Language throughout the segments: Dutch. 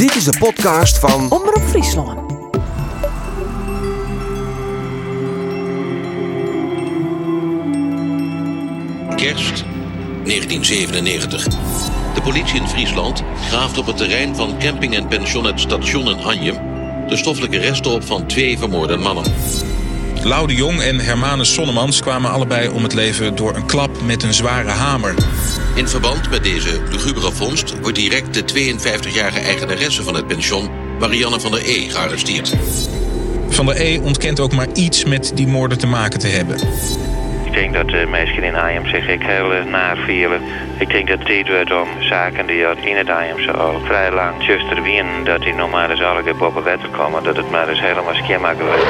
Dit is de podcast van Omroep Friesland. Kerst 1997. De politie in Friesland graaft op het terrein van camping en pension het station in Anjem de stoffelijke resten op van twee vermoorde mannen. Lau de Jong en Hermanus Sonnemans kwamen allebei om het leven door een klap met een zware hamer. In verband met deze lugubere vondst wordt direct de 52-jarige eigenaresse van het pension, Marianne van der E, gearresteerd. Van der E ontkent ook maar iets met die moorden te maken te hebben. Ik denk dat de mensen in Arnhem zich ik heel eh, naar vielen. Ik denk dat het tijd wordt om zaken die uit in het Arnhemse al vrij lang zuster wien dat die nog maar eens alle op een wet komen. Dat het maar eens helemaal schemakken wordt.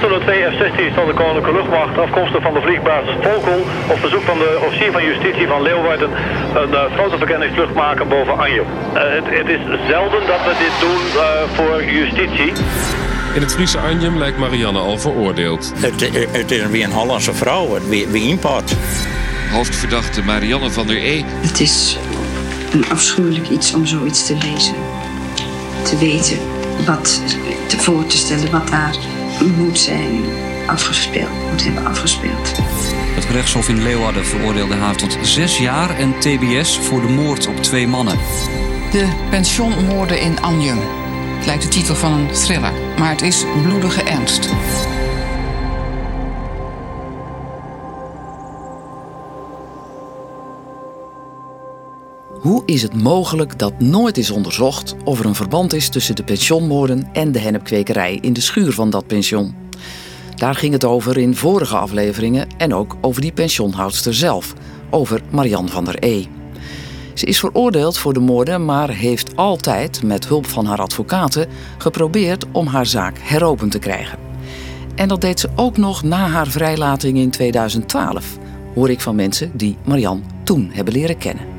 Zullen twee F-16's van de Koninklijke Luchtmacht afkomstig van de vliegbasis Volkel op verzoek van de officier van justitie van Leeuwarden een uh, fotoverkenningsvlucht maken boven Anjem. Uh, het, het, is zelden dat we dit doen uh, voor justitie. In het Friese Anjem lijkt Marianne al veroordeeld. Het, het is weer een Hollandse vrouw, wie, wie import. Hoofdverdachte Marianne van der E. Het is een afschuwelijk iets om zoiets te lezen. Te weten wat te voor te stellen wat daar moet zijn afgespeeld, moet hebben afgespeeld. Het gerechtshof in Leeuwarden veroordeelde haar tot zes jaar en TBS voor de moord op twee mannen. De pensionmoorden in Anjum. Het lijkt de titel van een thriller, maar het is bloedige ernst. Hoe is het mogelijk dat nooit is onderzocht of er een verband is tussen de pensionmoorden en de hennepkwekerij in de schuur van dat pension? Daar ging het over in vorige afleveringen en ook over die pensionhoudster zelf, over Marianne van der E. Ze is veroordeeld voor de moorden, maar heeft altijd, met hulp van haar advocaten, geprobeerd om haar zaak heropend te krijgen. En dat deed ze ook nog na haar vrijlating in 2012, hoor ik van mensen die Marianne toen hebben leren kennen.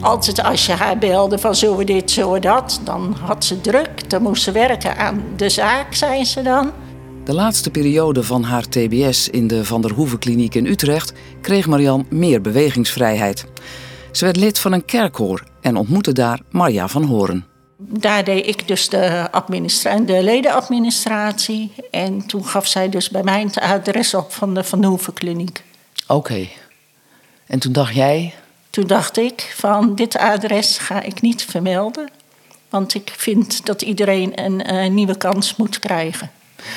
Altijd als je haar belde van zullen we dit, zullen we dat, dan had ze druk. Dan moest ze werken aan de zaak, zei ze dan. De laatste periode van haar TBS in de Van der Hoeven kliniek in Utrecht kreeg Marianne meer bewegingsvrijheid. Ze werd lid van een kerkhoor en ontmoette daar Marja van Horen. Daar deed ik dus de, administra de ledenadministratie. En toen gaf zij dus bij mij het adres op van de Van Hoeven kliniek. Oké. Okay. En toen dacht jij, toen dacht ik van dit adres ga ik niet vermelden. Want ik vind dat iedereen een uh, nieuwe kans moet krijgen.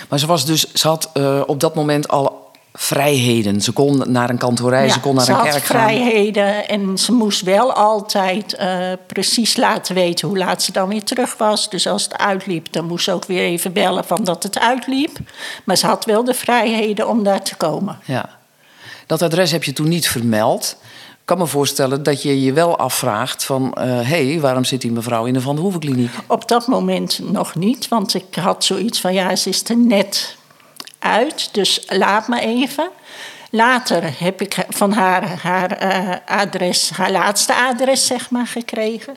Maar ze, was dus, ze had uh, op dat moment al vrijheden. Ze kon naar een kantorij, ja, ze kon naar ze een had kerk gaan. vrijheden en ze moest wel altijd uh, precies laten weten hoe laat ze dan weer terug was. Dus als het uitliep, dan moest ze ook weer even bellen van dat het uitliep. Maar ze had wel de vrijheden om daar te komen. Ja. Dat adres heb je toen niet vermeld. Kan me voorstellen dat je je wel afvraagt van... hé, uh, hey, waarom zit die mevrouw in de Van de? Op dat moment nog niet, want ik had zoiets van... ja, ze is er net uit, dus laat me even. Later heb ik van haar haar uh, adres, haar laatste adres, zeg maar, gekregen.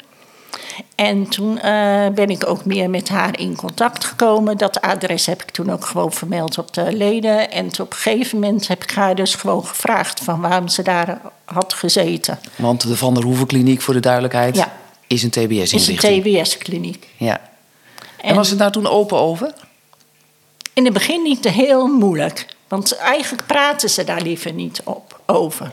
En toen uh, ben ik ook meer met haar in contact gekomen. Dat adres heb ik toen ook gewoon vermeld op de leden. En op een gegeven moment heb ik haar dus gewoon gevraagd van waarom ze daar had gezeten. Want de Van der Hoeven kliniek, voor de duidelijkheid, ja. is een TBS-inrichting. Is een TBS-kliniek. Ja. En, en was het daar toen open over? In het begin niet heel moeilijk. Want eigenlijk praten ze daar liever niet op, over.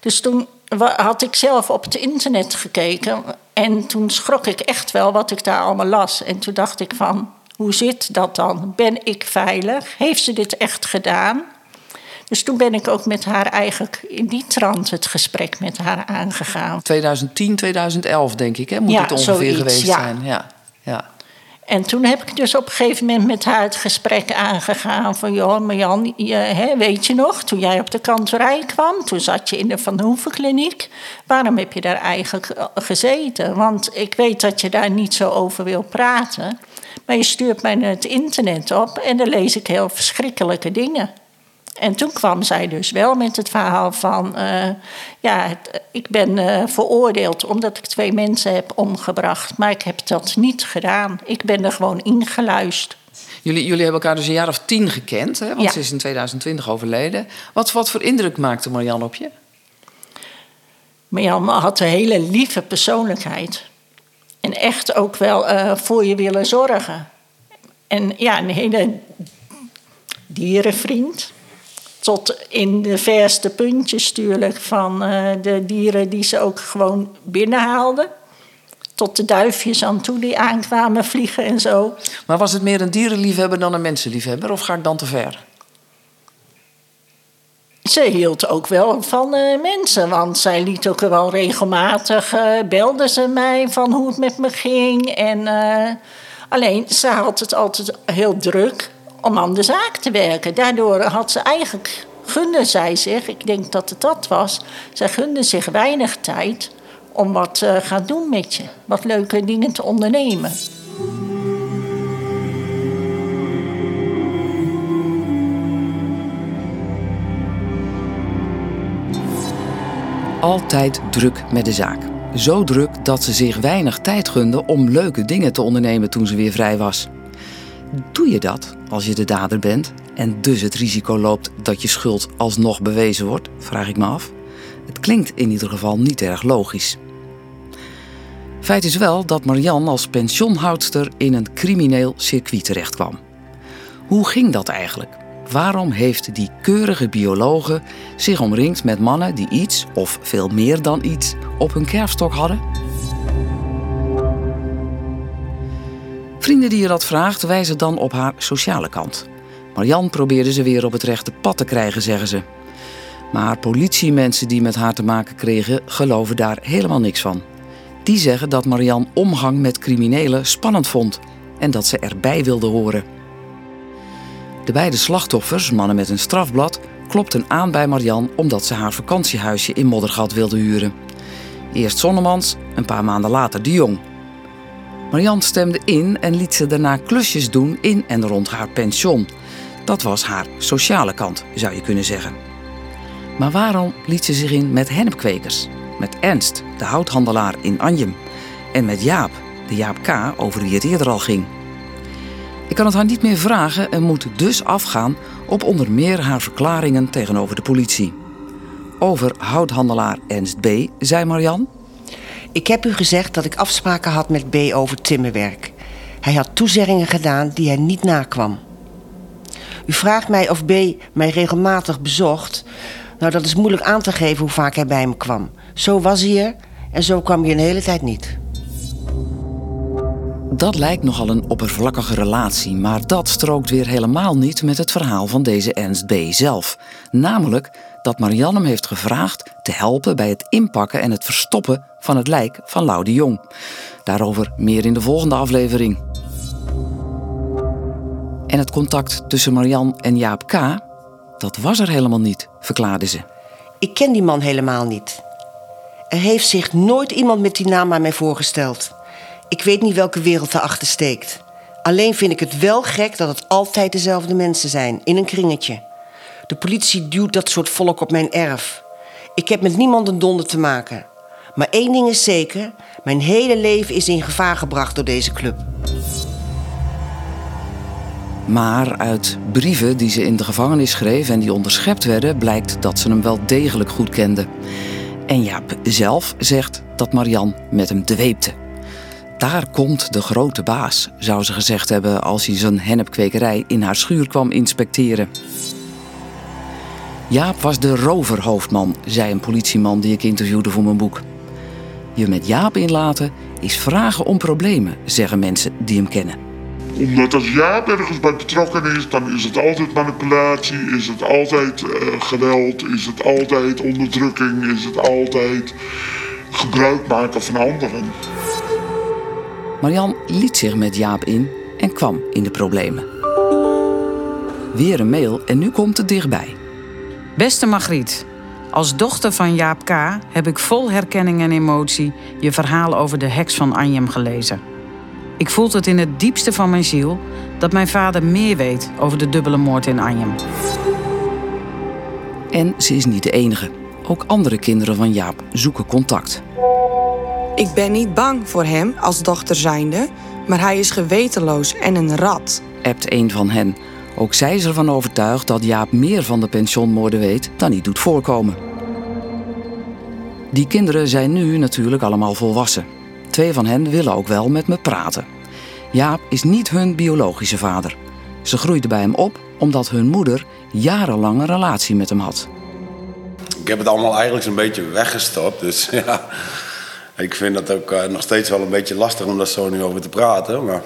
Dus toen had ik zelf op het internet gekeken. En toen schrok ik echt wel wat ik daar allemaal las. En toen dacht ik van, hoe zit dat dan? Ben ik veilig? Heeft ze dit echt gedaan? Dus toen ben ik ook met haar eigenlijk in die trant het gesprek met haar aangegaan. 2010, 2011 denk ik, hè? moet ja, het ongeveer zoiets, geweest ja. zijn. Ja, ja. En toen heb ik dus op een gegeven moment met haar het gesprek aangegaan van... joh, Marjan, je, hè, weet je nog, toen jij op de kantorij kwam... toen zat je in de Van Hoeven kliniek. Waarom heb je daar eigenlijk gezeten? Want ik weet dat je daar niet zo over wil praten... maar je stuurt mij het internet op en dan lees ik heel verschrikkelijke dingen. En toen kwam zij dus wel met het verhaal van... Uh, ja, het, ik ben uh, veroordeeld omdat ik twee mensen heb omgebracht... maar ik heb dat niet gedaan. Ik ben er gewoon ingeluisterd. Jullie, jullie hebben elkaar dus een jaar of tien gekend, hè? want Ja. ze is in 2020 overleden. Wat, wat voor indruk maakte Marianne op je? Marjan had een hele lieve persoonlijkheid. En echt ook wel uh, voor je willen zorgen. En ja, een hele dierenvriend. Tot in de verste puntjes natuurlijk van uh, de dieren die ze ook gewoon binnenhaalden. Tot de duifjes aan toe die aankwamen vliegen en zo. Maar was het meer een dierenliefhebber dan een mensenliefhebber? Of ga ik dan te ver? Ze hield ook wel van uh, mensen, want zij liet ook wel regelmatig, uh, belde ze mij van hoe het met me ging. En, alleen, ze had het altijd heel druk om aan de zaak te werken. Daardoor had ze eigenlijk, gunde zij zich, ik denk dat het dat was, zij gunde zich weinig tijd om wat te gaan doen met je. Wat leuke dingen te ondernemen. Altijd druk met de zaak. Zo druk dat ze zich weinig tijd gunde om leuke dingen te ondernemen toen ze weer vrij was. Doe je dat als je de dader bent en dus het risico loopt dat je schuld alsnog bewezen wordt? Vraag ik me af. Het klinkt in ieder geval niet erg logisch. Feit is wel dat Marianne als pensioenhoudster in een crimineel circuit terechtkwam. Hoe ging dat eigenlijk? Waarom heeft die keurige biologe zich omringd met mannen die iets, of veel meer dan iets, op hun kerfstok hadden? Vrienden die je dat vraagt, wijzen dan op haar sociale kant. Marian probeerde ze weer op het rechte pad te krijgen, zeggen ze. Maar politiemensen die met haar te maken kregen, geloven daar helemaal niks van. Die zeggen dat Marian omgang met criminelen spannend vond en dat ze erbij wilde horen. De beide slachtoffers, mannen met een strafblad, klopten aan bij Marian omdat ze haar vakantiehuisje in Moddergat wilde huren. Eerst Zonnemans, een paar maanden later de Jong. Marian stemde in en liet ze daarna klusjes doen in en rond haar pension. Dat was haar sociale kant, zou je kunnen zeggen. Maar waarom liet ze zich in met hennepkwekers? Met Ernst, de houthandelaar in Anjem. En met Jaap, de Jaap K., over wie het eerder al ging. Ik kan het haar niet meer vragen en moet dus afgaan op onder meer haar verklaringen tegenover de politie. Over houthandelaar Ernst B., zei Marian. Ik heb u gezegd dat ik afspraken had met B over timmerwerk. Hij had toezeggingen gedaan die hij niet nakwam. U vraagt mij of B mij regelmatig bezocht. Nou, dat is moeilijk aan te geven hoe vaak hij bij me kwam. Zo was hij er en zo kwam hij een hele tijd niet. Dat lijkt nogal een oppervlakkige relatie, maar dat strookt weer helemaal niet met het verhaal van deze Ernst B. zelf. Namelijk dat Marianne hem heeft gevraagd te helpen bij het inpakken en het verstoppen van het lijk van Lau de Jong. Daarover meer in de volgende aflevering. En het contact tussen Marianne en Jaap K., dat was er helemaal niet, verklaarde ze. Ik ken die man helemaal niet. Er heeft zich nooit iemand met die naam aan mij voorgesteld. Ik weet niet welke wereld erachter steekt. Alleen vind ik het wel gek dat het altijd dezelfde mensen zijn, in een kringetje. De politie duwt dat soort volk op mijn erf. Ik heb met niemand een donder te maken. Maar één ding is zeker: mijn hele leven is in gevaar gebracht door deze club. Maar uit brieven die ze in de gevangenis schreef en die onderschept werden, blijkt dat ze hem wel degelijk goed kende. En Jaap zelf zegt dat Marian met hem dweepte. Daar komt de grote baas, zou ze gezegd hebben als hij zijn hennepkwekerij in haar schuur kwam inspecteren. Jaap was de roverhoofdman, zei een politieman die ik interviewde voor mijn boek. Je met Jaap inlaten is vragen om problemen, zeggen mensen die hem kennen. Omdat als Jaap ergens bij betrokken is, dan is het altijd manipulatie, is het altijd uh, geweld, is het altijd onderdrukking, is het altijd gebruik maken van anderen. Marian liet zich met Jaap in en kwam in de problemen. Weer een mail en nu komt het dichtbij. Beste Margriet, als dochter van Jaap K. heb ik vol herkenning en emotie je verhaal over de heks van Anjem gelezen. Ik voel het in het diepste van mijn ziel dat mijn vader meer weet over de dubbele moord in Anjem. En ze is niet de enige. Ook andere kinderen van Jaap zoeken contact. Ik ben niet bang voor hem als dochter zijnde, maar hij is gewetenloos en een rat. Ebt een van hen. Ook zij is ervan overtuigd dat Jaap meer van de pensioenmoorden weet dan hij doet voorkomen. Die kinderen zijn nu natuurlijk allemaal volwassen. Twee van hen willen ook wel met me praten. Jaap is niet hun biologische vader. Ze groeide bij hem op omdat hun moeder jarenlang een relatie met hem had. Ik heb het allemaal eigenlijk zo'n beetje weggestopt. Dus ja, ik vind het ook uh, nog steeds wel een beetje lastig om daar zo nu over te praten. Maar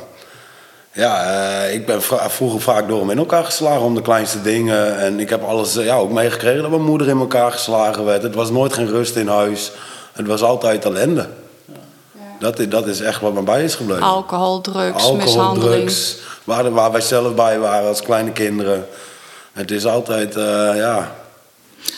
ja, uh, ik ben vroeger vaak door hem in elkaar geslagen om de kleinste dingen. En ik heb alles uh, ja, ook meegekregen dat mijn moeder in elkaar geslagen werd. Het was nooit geen rust in huis. Het was altijd ellende. Dat, dat is echt wat me bij is gebleven. Alcohol, drugs, Alcohol, mishandeling. drugs. Waar, waar wij zelf bij waren als kleine kinderen. Het is altijd, uh, ja...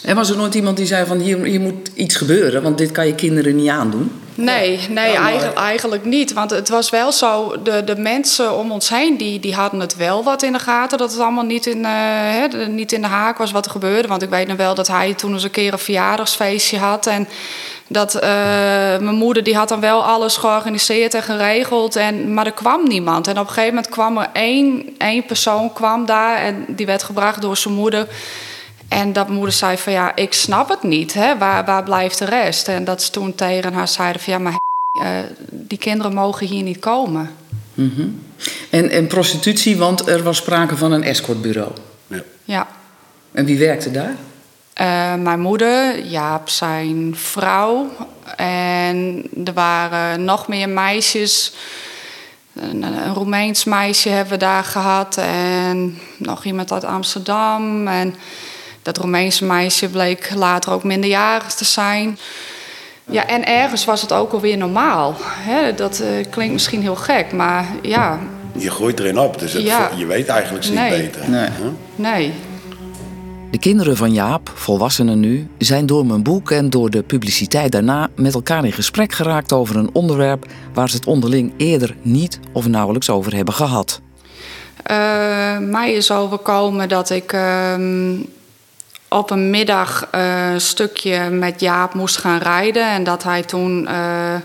En was er nooit iemand die zei van hier, hier moet iets gebeuren, want dit kan je kinderen niet aandoen? Nee, nee Ja, maar- eigenlijk, eigenlijk niet. Want het was wel zo, de, de mensen om ons heen, die, die hadden het wel wat in de gaten. Dat het allemaal niet in, eh, niet in de haak was wat er gebeurde. Want ik weet nog wel dat hij toen eens een keer een verjaardagsfeestje had. En dat eh, mijn moeder, die had dan wel alles georganiseerd en geregeld. En, maar er kwam niemand. En op een gegeven moment kwam er één, één persoon kwam daar. En die werd gebracht door zijn moeder. En dat moeder zei van ja, ik snap het niet. Hè? Waar, waar blijft de rest? En dat ze toen tegen haar zeiden van ja, maar eh, die kinderen mogen hier niet komen. Mhm. en, en prostitutie, want er was sprake van een escortbureau. Ja. En wie werkte daar? Eh, mijn moeder, Jaap zijn vrouw. En er waren nog meer meisjes. Een, een Roemeens meisje hebben we daar gehad. En nog iemand uit Amsterdam. En dat Roemeense meisje bleek later ook minderjarig te zijn. Ja, en ergens was het ook alweer normaal. Hè? Dat eh, klinkt misschien heel gek, maar ja, Je groeit erin op, dus het, Ja. je weet eigenlijk niet Nee. beter. Nee. Huh? nee. De kinderen van Jaap, volwassenen nu, zijn door mijn boek en door de publiciteit daarna met elkaar in gesprek geraakt over een onderwerp waar ze het onderling eerder niet of nauwelijks over hebben gehad. Eh, mij is overkomen dat ik ehm, op een middag eh, een stukje met Jaap moest gaan rijden. En dat hij toen eh, een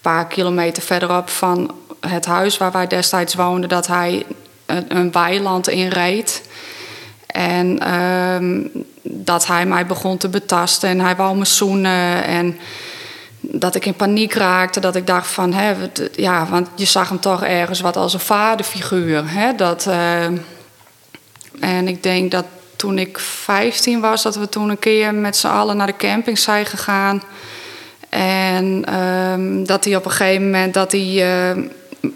paar kilometer verderop van het huis waar wij destijds woonden, dat hij een, een weiland inreed. En ehm, dat hij mij begon te betasten en hij wou me zoenen. En dat ik in paniek raakte, dat ik dacht van, hè, ja, want je zag hem toch ergens wat als een vaderfiguur. Hè, dat, eh, en ik denk dat toen ik 15 was, dat we toen een keer met z'n allen naar de camping zijn gegaan. En ehm, dat hij op een gegeven moment dat hij eh,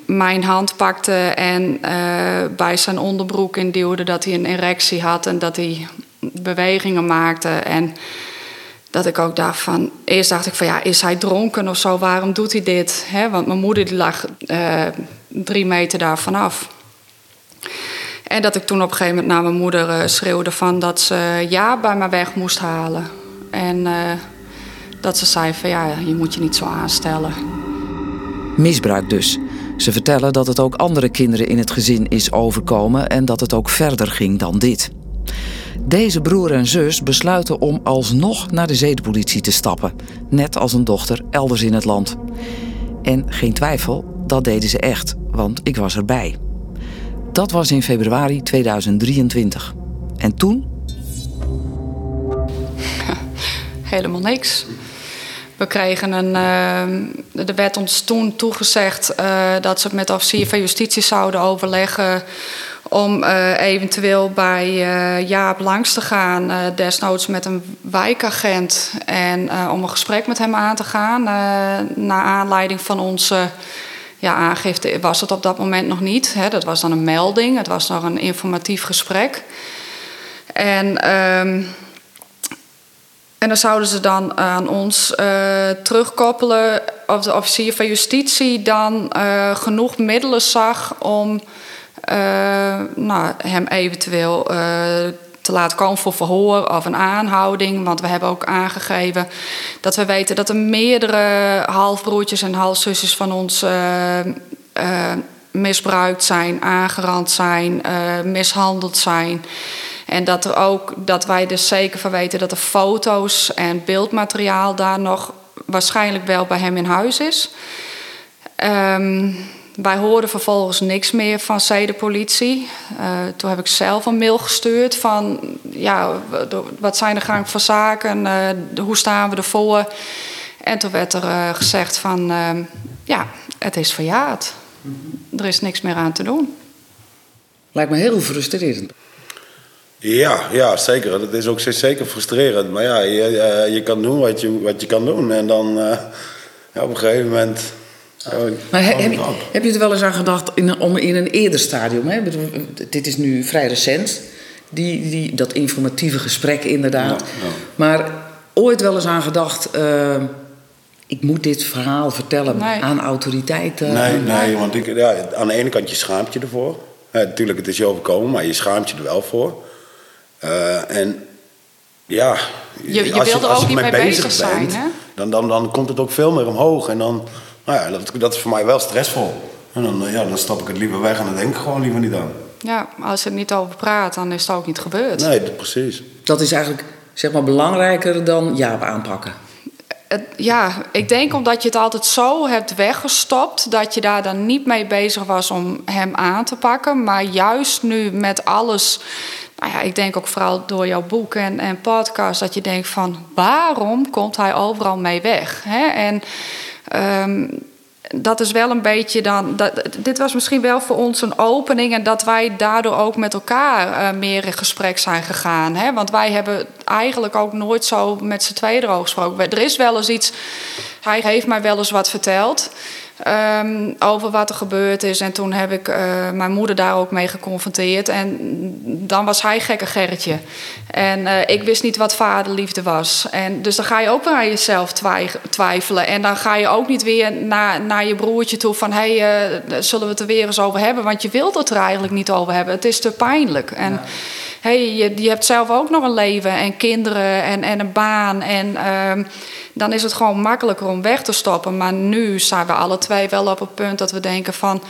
mijn hand pakte en eh, bij zijn onderbroek induwde dat hij een erectie had en dat hij bewegingen maakte. En dat ik ook dacht van, eerst dacht ik van ja, is hij dronken of zo? Waarom doet hij dit? Hè? Want mijn moeder lag eh, drie meter daar vanaf. En dat ik toen op een gegeven moment naar mijn moeder eh, schreeuwde van dat ze ja bij me weg moest halen. En eh, dat ze zei van ja, je moet je niet zo aanstellen. Misbruik dus. Ze vertellen dat het ook andere kinderen in het gezin is overkomen en dat het ook verder ging dan dit. Deze broer en zus besluiten om alsnog naar de zedenpolitie te stappen, net als een dochter elders in het land. En geen twijfel, dat deden ze echt, want ik was erbij. Dat was in februari 2023. En toen Helemaal niks. We kregen een. eh, er werd ons toen toegezegd eh, dat ze het met de officier van justitie zouden overleggen. om eh, eventueel bij Jaap langs te gaan, desnoods met een wijkagent. en om een gesprek met hem aan te gaan. naar aanleiding van onze. Ja, aangifte was het op dat moment nog niet. Hè. Dat was dan een melding, het was nog een informatief gesprek. En. ehm, en dan zouden ze dan aan ons eh, terugkoppelen of de officier van justitie dan eh, genoeg middelen zag om eh, nou, hem eventueel te laten komen voor verhoor of een aanhouding. Want we hebben ook aangegeven dat we weten dat er meerdere halfbroertjes en halfzusjes van ons eh, eh, misbruikt zijn, aangerand zijn, eh, mishandeld zijn. En dat, er ook, dat wij dus zeker van weten dat er foto's en beeldmateriaal daar nog waarschijnlijk wel bij hem in huis is. Ehm, wij hoorden vervolgens niks meer van zedenpolitie. Eh toen heb ik zelf een mail gestuurd van... ja, wat zijn de gang van zaken? Eh, hoe staan we ervoor? En toen werd er eh, gezegd van, ehm, ja, het is verjaard. Er is niks meer aan te doen. Lijkt me heel frustrerend. Ja, ja, zeker. Dat is ook zeker frustrerend. Maar ja, je, je kan doen wat je, wat je kan doen. En dan eh, ja, op een gegeven moment... ja, Maar he- houdt heb, je, heb je er wel eens aan gedacht in, om in een eerder stadium, hè? Ik dit is nu vrij recent, die, die, dat informatieve gesprek inderdaad. Maar ooit wel eens aan gedacht, eh, ik moet dit verhaal vertellen Nee. aan autoriteiten? Nee, aan- nee, want ik, ja, aan de ene kant je schaamt je ervoor. Ja, natuurlijk, het is je overkomen, maar je schaamt je er wel voor. Eh, en ja, Je- je als wil er als ook niet ermee mee bezig zijn, bent, hè? Dan, dan, dan komt het ook veel meer omhoog. En dan, nou ja, dat, dat is voor mij wel stressvol. En dan, eh, ja, dan stap ik het liever weg en dan denk ik gewoon liever niet aan. Ja, als je er niet over praat, dan is het ook niet gebeurd. Nee, dat- precies. Dat is eigenlijk zeg maar, belangrijker dan Jaap aanpakken. Het- ja, ik denk omdat je het altijd zo hebt weggestopt... dat je daar dan niet mee bezig was om hem aan te pakken. Maar juist nu met alles... Nou ja, ik denk ook vooral door jouw boek en, en podcast... dat je denkt van, waarom komt hij overal mee weg? Hè? En... ehm, dat is wel een beetje dan. Dat, dit was misschien wel voor ons een opening. En dat wij daardoor ook met elkaar eh, meer in gesprek zijn gegaan. Hè? Want wij hebben eigenlijk ook nooit zo met z'n tweeën erover gesproken. Er is wel eens iets. Hij heeft mij wel eens wat verteld. Ehm, over wat er gebeurd is. En toen heb ik eh, mijn moeder daar ook mee geconfronteerd. En dan was hij gekke Gerritje. En eh, ik wist niet wat vaderliefde was. En dus dan ga je ook weer aan jezelf twij- twijfelen. En dan ga je ook niet weer naar, naar je broertje toe van... hé, hey, eh, zullen we het er weer eens over hebben? Want je wilt het er eigenlijk niet over hebben. Het is te pijnlijk. En hey, je, je hebt zelf ook nog een leven en kinderen en, en een baan. En ehm, dan is het gewoon makkelijker om weg te stoppen. Maar nu zijn we alle twee wel op het punt dat we denken van...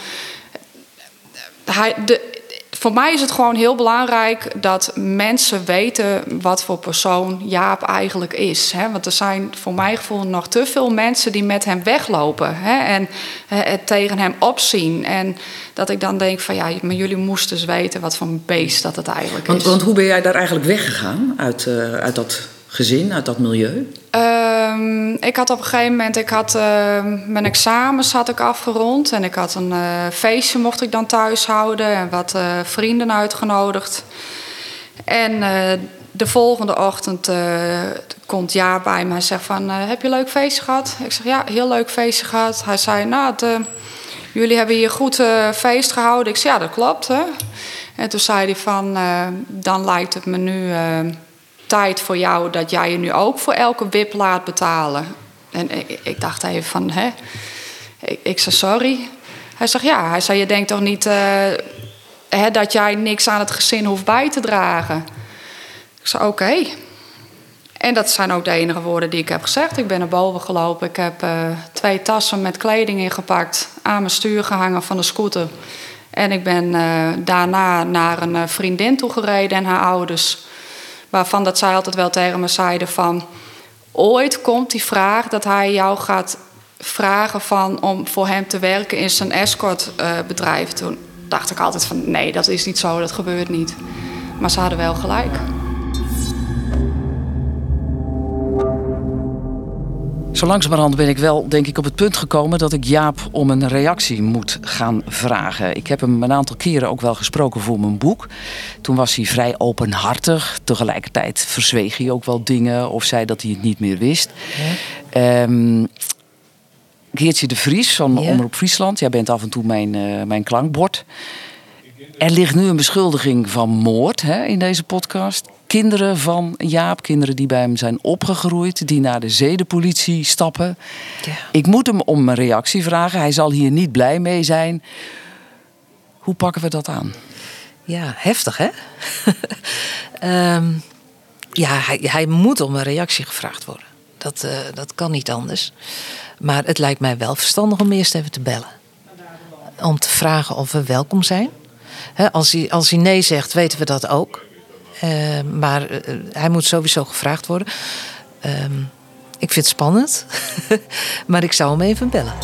voor mij is het gewoon heel belangrijk dat mensen weten wat voor persoon Jaap eigenlijk is. Hè? Want er zijn voor mijn gevoel nog te veel mensen die met hem weglopen hè? en het tegen hem opzien. En dat ik dan denk van ja, maar jullie moesten eens weten wat voor een beest dat het eigenlijk Want, is. want hoe ben jij daar eigenlijk weggegaan uit, eh, uit dat gezin, uit dat milieu? Ehm, ik had op een gegeven moment, ik had, ehm, mijn examens had ik afgerond. En ik had een eh, feestje mocht ik dan thuis houden. En wat eh, vrienden uitgenodigd. En eh, de volgende ochtend komt Ja bij me zegt van... heb je een leuk feestje gehad? Ik zeg, ja, heel leuk feestje gehad. Hij zei, nou, jullie hebben hier goed feest gehouden. Ik zei, ja, dat klopt, hè. En toen zei hij van, dan lijkt het me nu... tijd voor jou dat jij je nu ook voor elke wip laat betalen. En ik, ik dacht even van, hè? Ik, ik zei sorry. Hij zegt ja. Hij zei, je denkt toch niet eh, hè, dat jij niks aan het gezin hoeft bij te dragen? Ik zei oké. En dat zijn ook de enige woorden die ik heb gezegd. Ik ben naar boven gelopen. Ik heb eh, twee tassen met kleding ingepakt. Aan mijn stuur gehangen van de scooter. En ik ben eh, daarna naar een vriendin toe gereden en haar ouders. Waarvan dat zij altijd wel tegen me zeiden van... Ooit komt die vraag dat hij jou gaat vragen van om voor hem te werken in zijn escortbedrijf. Toen dacht ik altijd van nee, dat is niet zo, dat gebeurt niet. Maar ze hadden wel gelijk. Zo langzamerhand ben ik wel, denk ik, op het punt gekomen dat ik Jaap om een reactie moet gaan vragen. Ik heb hem een aantal keren ook wel gesproken voor mijn boek. Toen was hij vrij openhartig. Tegelijkertijd verzweeg hij ook wel dingen of zei dat hij het niet meer wist. Ehm, Geertje de Vries van Ja. Omroep Friesland. Jij bent af en toe mijn, eh, mijn klankbord. Er ligt nu een beschuldiging van moord hè, in deze podcast. Kinderen van Jaap, kinderen die bij hem zijn opgegroeid, die naar de zedenpolitie stappen. Ik moet hem om een reactie vragen. Hij zal hier niet blij mee zijn. Hoe pakken we dat aan? Ja, heftig hè? Ehm, ja, hij, hij moet om een reactie gevraagd worden. Dat, eh, dat kan niet anders. Maar het lijkt mij wel verstandig om eerst even te bellen. Om te vragen of we welkom zijn. Hè, als, hij, als hij nee zegt, weten we dat ook. Eh, maar eh, hij moet sowieso gevraagd worden. Ehm, ik vind het spannend. maar ik zou hem even bellen.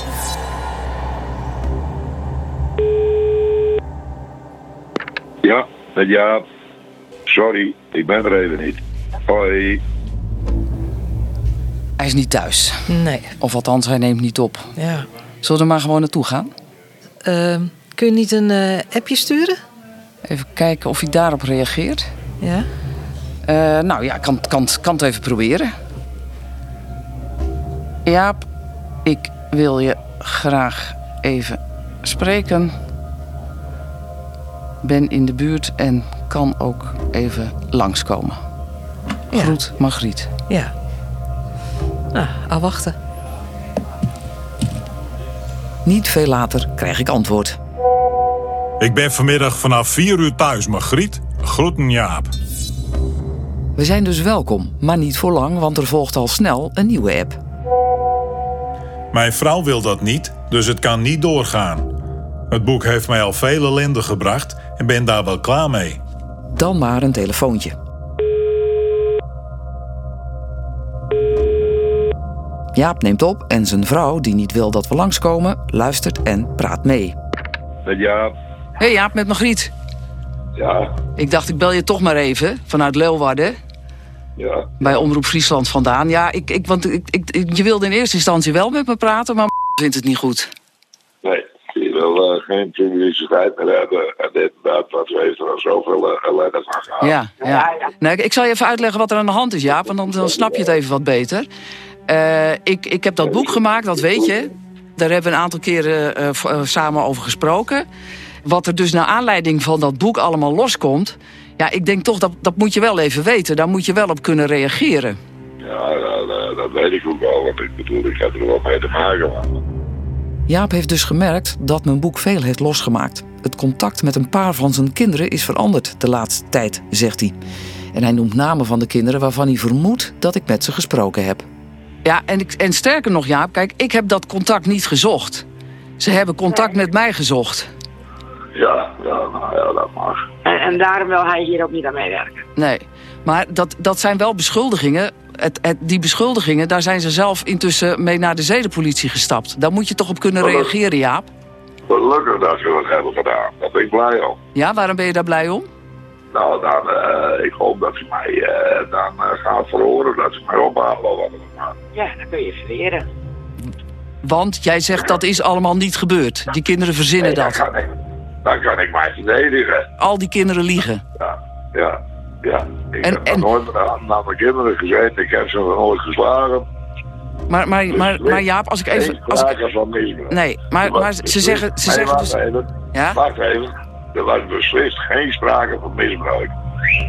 Ja, met Jaap. Sorry, ik ben er even niet. Hoi. Hij is niet thuis. Nee. Of althans, hij neemt niet op. Ja. Zullen we er maar gewoon naartoe gaan? Kun je niet een eh, appje sturen? Even kijken of hij daarop reageert. Ja. Eh, nou ja, kan, kan, kan het even proberen. Jaap, ik wil je graag even spreken. Ben in de buurt en kan ook even langskomen. Groet, Margriet. Ja. Nou, afwachten. Niet veel later krijg ik antwoord. Ik ben vanmiddag vanaf 4 uur thuis, Margriet. Groeten Jaap. We zijn dus welkom, maar niet voor lang, want er volgt al snel een nieuwe app. Mijn vrouw wil dat niet, dus het kan niet doorgaan. Het boek heeft mij al vele ellende gebracht en ben daar wel klaar mee. Dan maar een telefoontje. Jaap neemt op en zijn vrouw, die niet wil dat we langskomen, luistert en praat mee. Met Jaap. Hey Jaap, met Margriet. Ja, Ik dacht, ik bel je toch maar even vanuit Leeuwarden. ja. Bij Omroep Friesland vandaan. Ja, ik, ik, want ik, ik, je wilde in eerste instantie wel met me praten, maar vindt het niet goed. Nee, je wil eh, geen publiciteit meer hebben. En want we heeft er al zoveel uh, ellende van gehad. Ja, ja. Nee, ik- ik zal je even uitleggen wat er aan de hand is, Jaap, want dan, dan snap je het even wat beter. Eh, ik, ik heb dat boek gemaakt, dat weet je. Daar hebben we een aantal keren eh, eh, samen over gesproken. Wat er dus naar aanleiding van dat boek allemaal loskomt... ja, ik denk toch, dat, dat moet je wel even weten. Daar moet je wel op kunnen reageren. Ja, dat, eh, dat weet ik ook wel. Want ik bedoel, ik heb er wel mee te maken. Man. Jaap heeft dus gemerkt dat mijn boek veel heeft losgemaakt. Het contact met een paar van zijn kinderen is veranderd de laatste tijd, zegt hij. En hij noemt namen van de kinderen waarvan hij vermoedt dat ik met ze gesproken heb. Ja, en, ik, en sterker nog, Jaap, kijk, ik heb dat contact niet gezocht. Ze hebben contact met mij gezocht. Ja, ja, nou ja, dat mag. En, en daarom wil hij hier ook niet aan meewerken. Nee, maar dat, dat zijn wel beschuldigingen. Het, het, die beschuldigingen, daar zijn ze zelf intussen mee naar de zedenpolitie gestapt. Daar moet je toch op kunnen dat- reageren, Jaap? Gelukkig dat ze dat hebben gedaan. Daar ben ik blij om. Ja, waarom ben je daar blij om? Nou, dan, eh, ik hoop dat ze mij eh, dan eh, gaan verhoren. Dat ze mij ophalen. of Wat dan ook maar. Ja, dan kun je verweren. Want jij zegt dat is allemaal niet gebeurd. Die kinderen verzinnen Nee, dat. Ik, dan kan ik mij verdedigen. Al die kinderen liegen. Ja, ja, ja. Ik En- heb nog nooit met de hand naar mijn kinderen gezeten. Ik heb ze nog nooit geslagen. Maar, maar, maar, maar Jaap, als ik even... Als ik, sprake van misbruik. nee, maar, maar ze zeggen, ze Nee, zeggen dus... even. Ja? Wacht even. Er was beslist geen sprake van misbruik.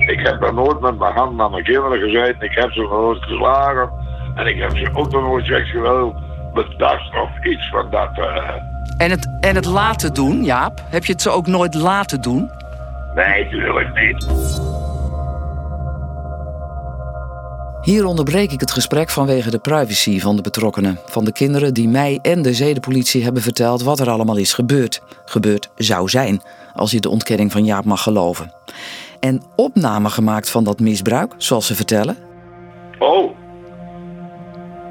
Ik heb nog nooit met mijn hand naar mijn kinderen gezeten. Ik heb ze nooit geslagen. En ik heb ze ook nog nooit seksueel bedacht of iets van dat. eh. En het, en het laten doen, Jaap? Heb je het ze ook nooit laten doen? Nee, natuurlijk niet. Hier onderbreek ik het gesprek vanwege de privacy van de betrokkenen. Van de kinderen die mij en de zedenpolitie hebben verteld wat er allemaal is gebeurd. Gebeurd zou zijn, als je de ontkenning van Jaap mag geloven. En opnamen gemaakt van dat misbruik, zoals ze vertellen. Oh.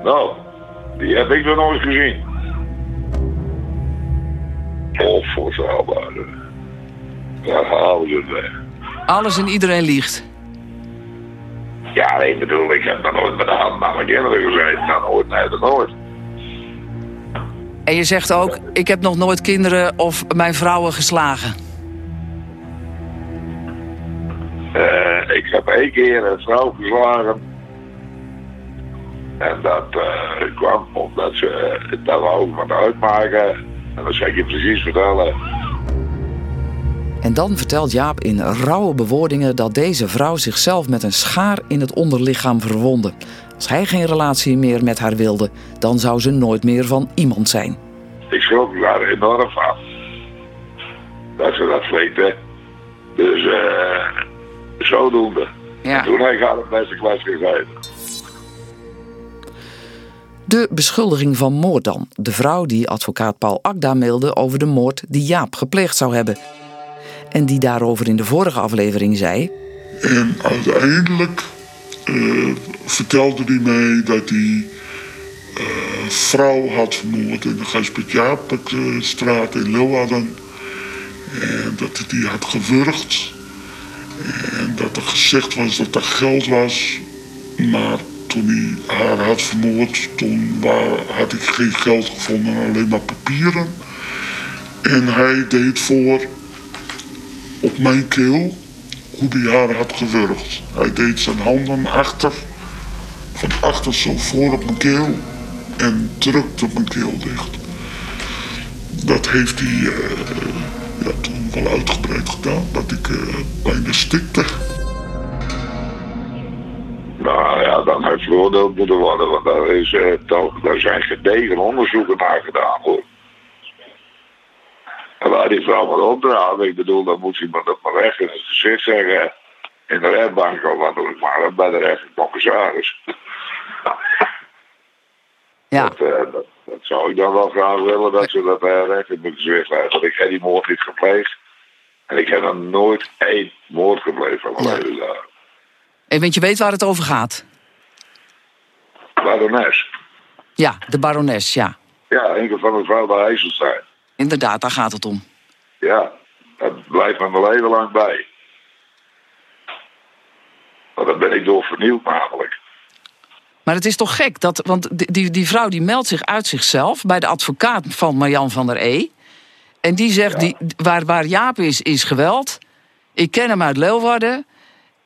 Nou, die heb ik nog nooit gezien. Onvoorstelbaar. Daar halen ze het weg. Alles en iedereen liegt. Ja, ik bedoel, ik heb nog nooit met de hand naar mijn kinderen gezeten. Nou, nooit, nee, dat nooit. En je zegt ook, ik heb nog nooit kinderen of mijn vrouwen geslagen. Eh, ik heb één keer een vrouw geslagen. En dat eh, kwam omdat ze uh, dat wou ik wat uitmaken. En dat zal ik je precies vertellen. En dan vertelt Jaap in rauwe bewoordingen dat deze vrouw zichzelf met een schaar in het onderlichaam verwondde. Als hij geen relatie meer met haar wilde, dan zou ze nooit meer van iemand zijn. Ik schrok daar enorm van. Dat ze dat weten. Dus eh zodoende. Ja. En toen heb ik haar op beste klas gezeten. De beschuldiging van moord dan. De vrouw die advocaat Paul Akda mailde over de moord die Jaap gepleegd zou hebben. En die daarover in de vorige aflevering zei... En uiteindelijk eh, vertelde hij mij dat hij eh, vrouw had vermoord in de Gijsbert Jaapstraat in Leeuwarden. En dat hij die had gewurgd. En dat er gezegd was dat er geld was. Maar toen hij haar had vermoord, toen had ik geen geld gevonden, alleen maar papieren. En hij deed voor op mijn keel hoe hij haar had gewurgd. Hij deed zijn handen achter, van achter zo voor op mijn keel en drukte mijn keel dicht. Dat heeft hij eh, ja, toen wel uitgebreid gedaan, dat ik eh, bijna stikte. Nou ja, dan heeft veroordeeld moeten worden, want daar, is, eh, toch, daar zijn gedegen onderzoeken naar gedaan hoor. En waar die vrouw maar opdraagt, ik bedoel, dan moet iemand dat maar recht in het gezicht zeggen. In de rechtbank of wat ook maar, bij de rechtercommissaris. Ja. Dat, eh, dat, dat zou ik dan wel graag willen, dat ze dat eh, recht in mijn gezicht hebben. Want ik heb die moord niet gepleegd. En ik heb dan nooit één moord gepleegd van mijn hele leven. En want je weet waar het over gaat. Barones. Ja, de barones, ja. Ja, enkel van mevrouw de IJsselstein. Inderdaad, daar gaat het om. Ja, dat blijft me mijn leven lang bij. Want dan ben ik door vernieuwd namelijk. Maar het is toch gek, dat, want die, die, die vrouw die meldt zich uit zichzelf... bij de advocaat van Marjan van der E. En die zegt, die, waar, waar Jaap is, is geweld. Ik ken hem uit Leeuwarden.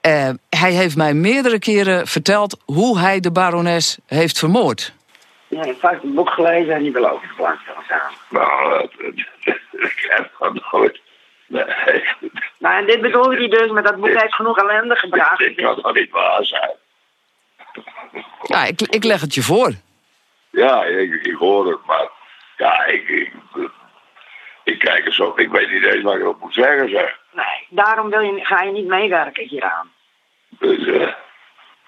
Eh, hij heeft mij meerdere keren verteld hoe hij de barones heeft vermoord. Ja, ik heb een boek gelezen en die wil ook gepland staan. Nou, dat, ik heb dat nooit. Nee, Nou, en dit bedoelde hij dus, maar dat boek heeft genoeg ellende gebracht. dit kan toch niet waar zijn? Ja, ik, ik leg het je voor. Ja, ik, ik hoor het, maar ja, ik, ik, ik kijk er zo. Ik weet niet eens wat ik erop moet zeggen, zeg. Nee, daarom wil je, ga je niet meewerken hieraan. Dus eh,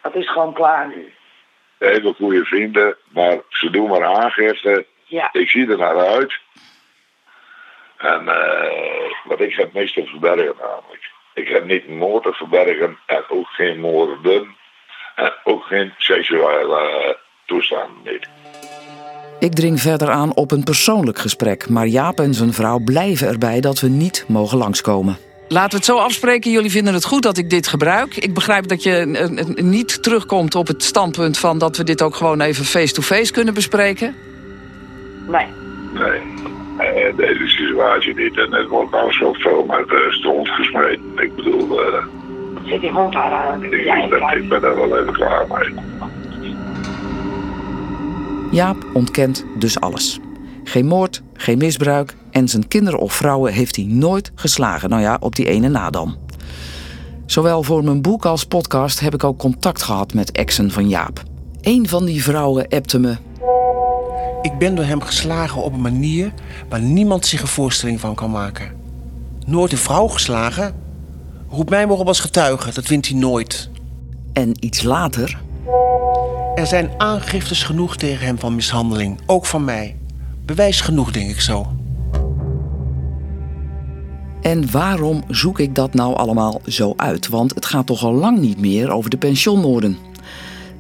Dat is gewoon klaar nu. hele goede vrienden, maar ze doen maar aangifte. Ja. Ik zie er naar uit. En eh want ik heb niks te verbergen namelijk. Ik heb niet moord te verbergen en ook geen moorden. En ook geen seksuele eh, toestanden niet. Ik dring verder aan op een persoonlijk gesprek. Maar Jaap en zijn vrouw blijven erbij dat we niet mogen langskomen. Laten we het zo afspreken. Jullie vinden het goed dat ik dit gebruik. Ik begrijp dat je eh, eh, niet terugkomt op het standpunt van dat we dit ook gewoon even face-to-face kunnen bespreken. Nee. Nee, eh, deze situatie niet. En het wordt nou zoveel met de stront gesmeten. Ik bedoel, eh, Zit die hond daar aan? ik, ik ben, ik ben er wel even klaar mee. Jaap ontkent dus alles. Geen moord, geen misbruik en zijn kinderen of vrouwen heeft hij nooit geslagen. Nou ja, op die ene na dan. Zowel voor mijn boek als podcast heb ik ook contact gehad met exen van Jaap. Eén van die vrouwen appte me. Ik ben door hem geslagen op een manier waar niemand zich een voorstelling van kan maken. Nooit een vrouw geslagen? Roep mij maar op als getuige, dat wint hij nooit. En iets later. Er zijn aangiftes genoeg tegen hem van mishandeling, ook van mij. Bewijs genoeg, denk ik zo. En waarom zoek ik dat nou allemaal zo uit? Want het gaat toch al lang niet meer over de pensioenmoorden.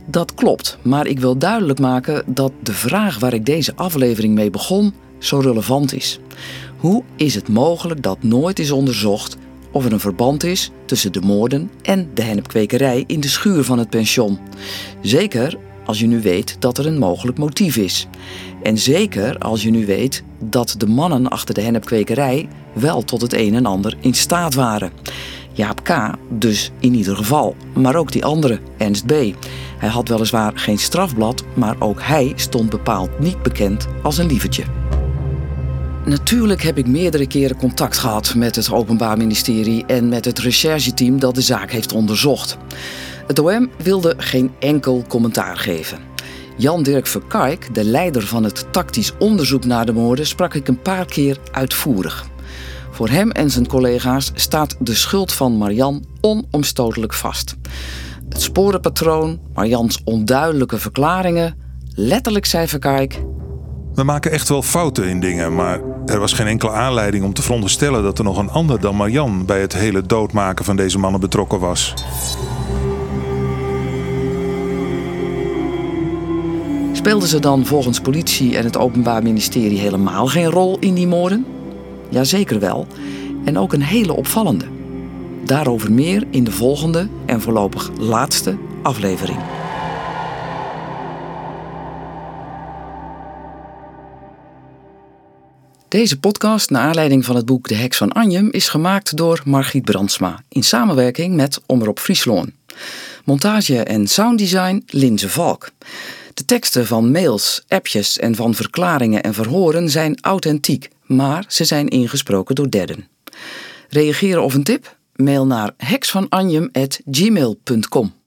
Dat klopt, maar ik wil duidelijk maken dat de vraag waar ik deze aflevering mee begon zo relevant is. Hoe is het mogelijk dat nooit is onderzocht of er een verband is tussen de moorden en de hennepkwekerij in de schuur van het pension? Zeker als je nu weet dat er een mogelijk motief is. En zeker als je nu weet dat de mannen achter de hennepkwekerij wel tot het een en ander in staat waren. Jaap K. dus in ieder geval, maar ook die andere, Ernst B. Hij had weliswaar geen strafblad, maar ook hij stond bepaald niet bekend als een lievertje. Natuurlijk heb ik meerdere keren contact gehad met het Openbaar Ministerie en met het rechercheteam dat de zaak heeft onderzocht. Het OM wilde geen enkel commentaar geven. Jan-Dirk Verkijk, de leider van het tactisch onderzoek naar de moorden, sprak ik een paar keer uitvoerig. Voor hem en zijn collega's staat de schuld van Marian onomstotelijk vast. Het sporenpatroon, Marians onduidelijke verklaringen, letterlijk zei Verkijk. We maken echt wel fouten in dingen, maar er was geen enkele aanleiding om te veronderstellen dat er nog een ander dan Marjan bij het hele doodmaken van deze mannen betrokken was. Speelden ze dan volgens politie en het Openbaar Ministerie helemaal geen rol in die moorden? Jazeker wel. En ook een hele opvallende. Daarover meer in de volgende en voorlopig laatste aflevering. Deze podcast, naar aanleiding van het boek De Heks van Anjem, is gemaakt door Margriet Brandsma in samenwerking met Omroep Friesloon. Montage en sounddesign Linze Valk. De teksten van mails, appjes en van verklaringen en verhoren zijn authentiek, maar ze zijn ingesproken door derden. Reageren of een tip? Mail naar heksvananjem.gmail.com